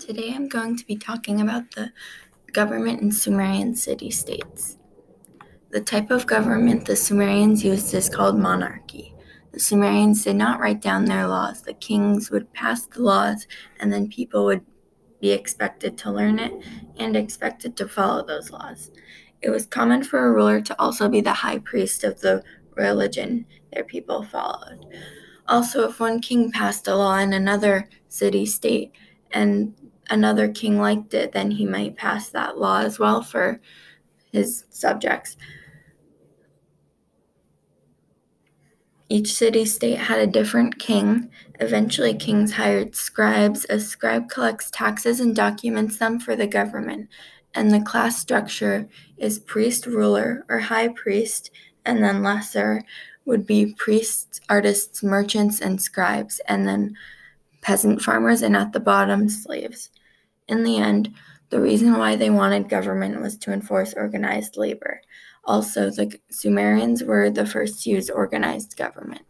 Today I'm going to be talking about the government in Sumerian city states. The type of government the Sumerians used is called monarchy. The Sumerians did not write down their laws. The kings would pass the laws, and then people would be expected to learn it and expected to follow those laws. It was common for a ruler to also be the high priest of the religion their people followed. Also, if one king passed a law in another city state and another king liked it, then he might pass that law as well for his subjects. Each city state had a different king. Eventually, kings hired scribes. A scribe collects taxes and documents them for the government. And the class structure is priest, ruler, or high priest, and then lesser would be priests, artists, merchants, and scribes, and then peasant farmers, and at the bottom, slaves. In the end, the reason why they wanted government was to enforce organized labor. Also, the Sumerians were the first to use organized government.